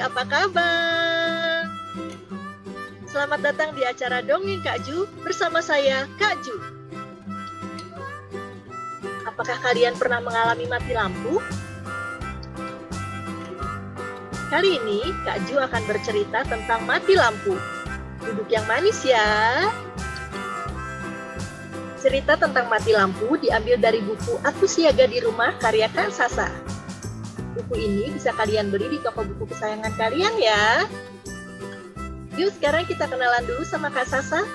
apa kabar? Selamat datang di acara Dongeng Kak Ju bersama saya, Kak Ju. Apakah kalian pernah mengalami mati lampu? Kali ini, Kak Ju akan bercerita tentang mati lampu. Duduk yang manis ya. Cerita tentang mati lampu diambil dari buku Aku Siaga di Rumah karya Kak Sasa. Buku ini bisa kalian beli di toko buku kesayangan kalian ya. Yuk sekarang kita kenalan dulu sama Kak Sasa.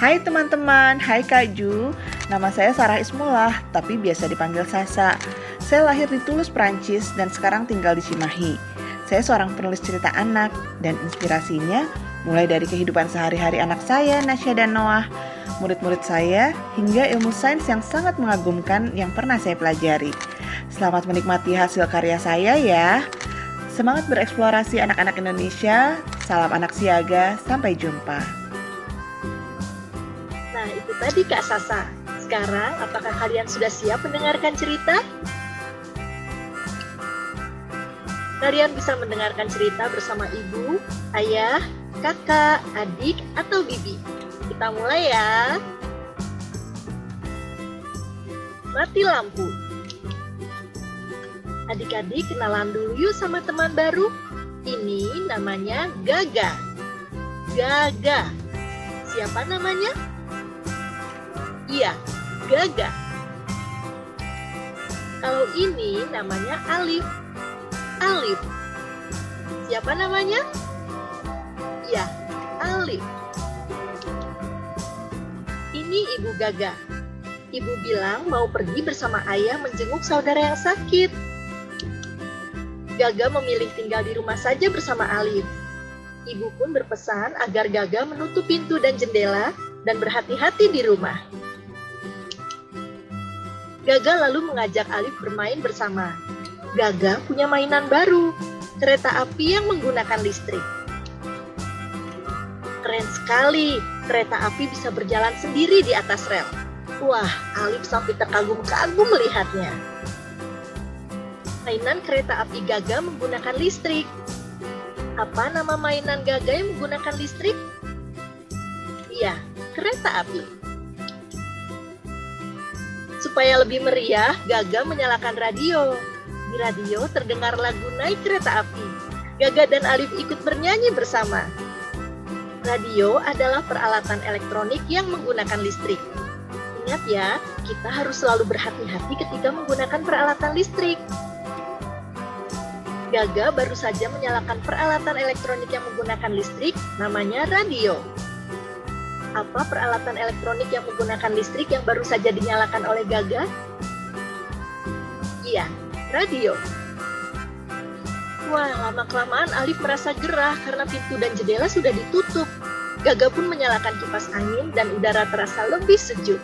Hai teman-teman, hai Kak Ju. Nama saya Sarah Ismullah, tapi biasa dipanggil Sasa. Saya lahir di Toulouse, Prancis dan sekarang tinggal di Cimahi. Saya seorang penulis cerita anak dan inspirasinya mulai dari kehidupan sehari-hari anak saya, Nasya dan Noah, murid-murid saya, hingga ilmu sains yang sangat mengagumkan yang pernah saya pelajari. Selamat menikmati hasil karya saya ya. Semangat bereksplorasi anak-anak Indonesia. Salam anak siaga. Sampai jumpa. Nah, itu tadi Kak Sasa. Sekarang, apakah kalian sudah siap mendengarkan cerita? Kalian bisa mendengarkan cerita bersama ibu, ayah, kakak, adik, atau bibi. Kita mulai ya. Mati lampu. Adik-adik kenalan dulu yuk sama teman baru. Ini namanya Gaga. Gaga. Siapa namanya? Iya, Gaga. Kalau ini namanya Alif. Alif. Siapa namanya? Iya, Alif. Ini Ibu Gaga. Ibu bilang mau pergi bersama ayah menjenguk saudara yang sakit. Gaga memilih tinggal di rumah saja bersama Alif. Ibu pun berpesan agar Gaga menutup pintu dan jendela dan berhati-hati di rumah. Gaga lalu mengajak Alif bermain bersama. Gaga punya mainan baru, kereta api yang menggunakan listrik. Keren sekali, kereta api bisa berjalan sendiri di atas rel. Wah, Alif sampai terkagum-kagum melihatnya mainan kereta api Gaga menggunakan listrik. Apa nama mainan Gaga yang menggunakan listrik? Iya, kereta api. Supaya lebih meriah, Gaga menyalakan radio. Di radio terdengar lagu Naik Kereta Api. Gaga dan Alif ikut bernyanyi bersama. Radio adalah peralatan elektronik yang menggunakan listrik. Ingat ya, kita harus selalu berhati-hati ketika menggunakan peralatan listrik. Gaga baru saja menyalakan peralatan elektronik yang menggunakan listrik, namanya radio. Apa peralatan elektronik yang menggunakan listrik yang baru saja dinyalakan oleh Gaga? Iya, radio. Wah, lama-kelamaan Alif merasa gerah karena pintu dan jendela sudah ditutup. Gaga pun menyalakan kipas angin dan udara terasa lebih sejuk.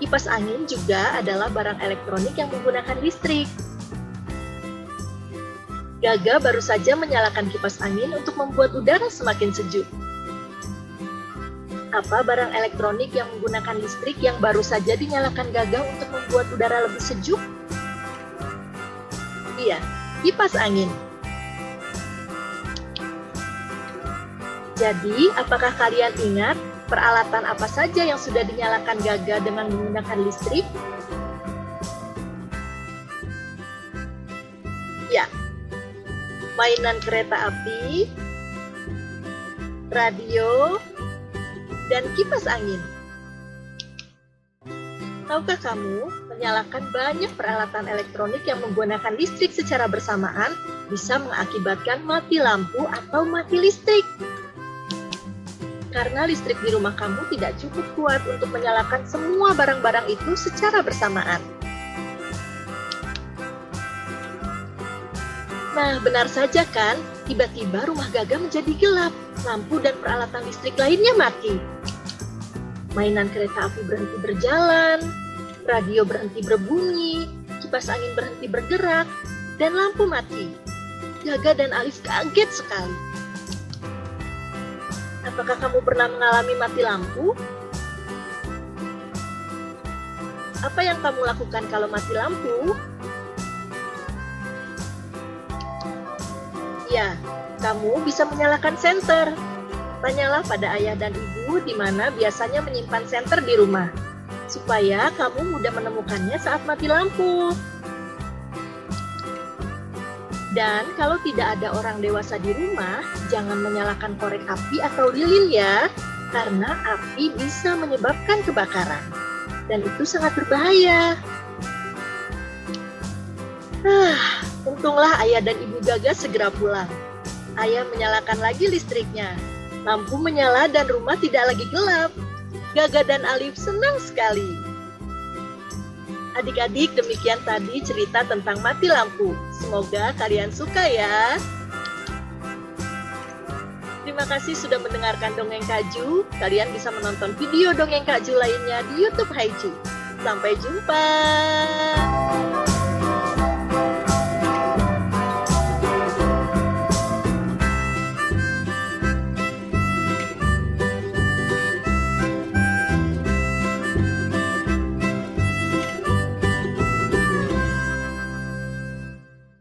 Kipas angin juga adalah barang elektronik yang menggunakan listrik. Gaga baru saja menyalakan kipas angin untuk membuat udara semakin sejuk. Apa barang elektronik yang menggunakan listrik yang baru saja dinyalakan Gaga untuk membuat udara lebih sejuk? Iya, kipas angin. Jadi, apakah kalian ingat peralatan apa saja yang sudah dinyalakan Gaga dengan menggunakan listrik? Mainan kereta api, radio, dan kipas angin. Tahukah kamu, menyalakan banyak peralatan elektronik yang menggunakan listrik secara bersamaan bisa mengakibatkan mati lampu atau mati listrik. Karena listrik di rumah kamu tidak cukup kuat untuk menyalakan semua barang-barang itu secara bersamaan. Nah, benar saja kan? Tiba-tiba rumah Gaga menjadi gelap, lampu dan peralatan listrik lainnya mati. Mainan kereta api berhenti berjalan, radio berhenti berbunyi, kipas angin berhenti bergerak, dan lampu mati. Gaga dan Alif kaget sekali. Apakah kamu pernah mengalami mati lampu? Apa yang kamu lakukan kalau mati lampu? Ya, kamu bisa menyalakan senter. Tanyalah pada ayah dan ibu di mana biasanya menyimpan senter di rumah, supaya kamu mudah menemukannya saat mati lampu. Dan kalau tidak ada orang dewasa di rumah, jangan menyalakan korek api atau lilin ya, karena api bisa menyebabkan kebakaran. Dan itu sangat berbahaya. Untunglah ayah dan ibu Gaga segera pulang. Ayah menyalakan lagi listriknya. Lampu menyala dan rumah tidak lagi gelap. Gaga dan Alif senang sekali. Adik-adik, demikian tadi cerita tentang mati lampu. Semoga kalian suka ya. Terima kasih sudah mendengarkan Dongeng Kaju. Kalian bisa menonton video Dongeng Kaju lainnya di YouTube Haiju. Sampai jumpa.